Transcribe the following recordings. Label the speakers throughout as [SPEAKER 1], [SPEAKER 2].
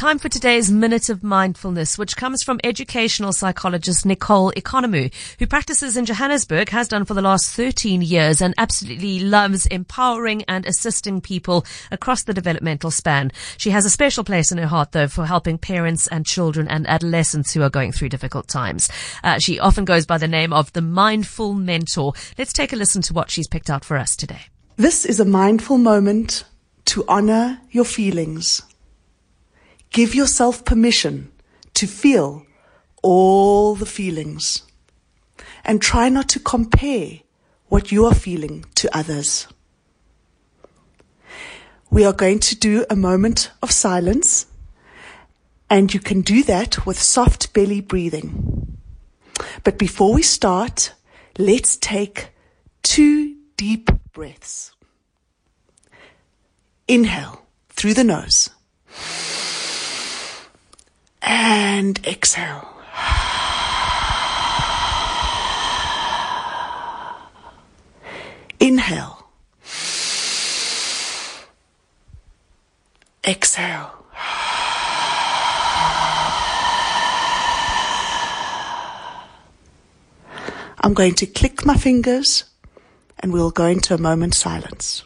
[SPEAKER 1] Time for today's Minute of Mindfulness, which comes from educational psychologist Nicole Economou, who practices in Johannesburg, has done for the last 13 years, and absolutely loves empowering and assisting people across the developmental span. She has a special place in her heart, though, for helping parents and children and adolescents who are going through difficult times. Uh, she often goes by the name of the Mindful Mentor. Let's take a listen to what she's picked out for us today.
[SPEAKER 2] This is a mindful moment to honor your feelings Give yourself permission to feel all the feelings and try not to compare what you are feeling to others. We are going to do a moment of silence and you can do that with soft belly breathing. But before we start, let's take two deep breaths. Inhale through the nose and exhale. Inhale. Exhale. I'm going to click my fingers and we'll go into a moment's silence.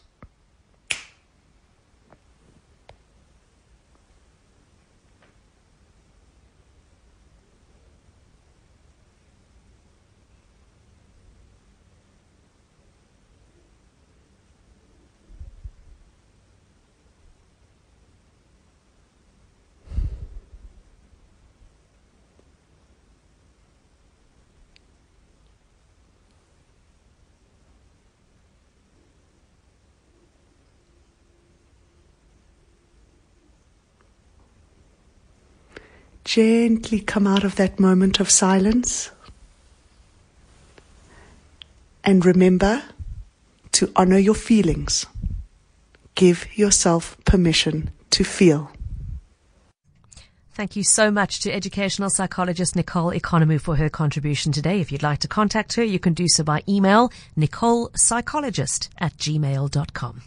[SPEAKER 2] Gently come out of that moment of silence. And remember to honor your feelings. Give yourself permission to feel.
[SPEAKER 1] Thank you so much to educational psychologist Nicole Economou for her contribution today. If you'd like to contact her, you can do so by email, nicolepsychologist at gmail.com.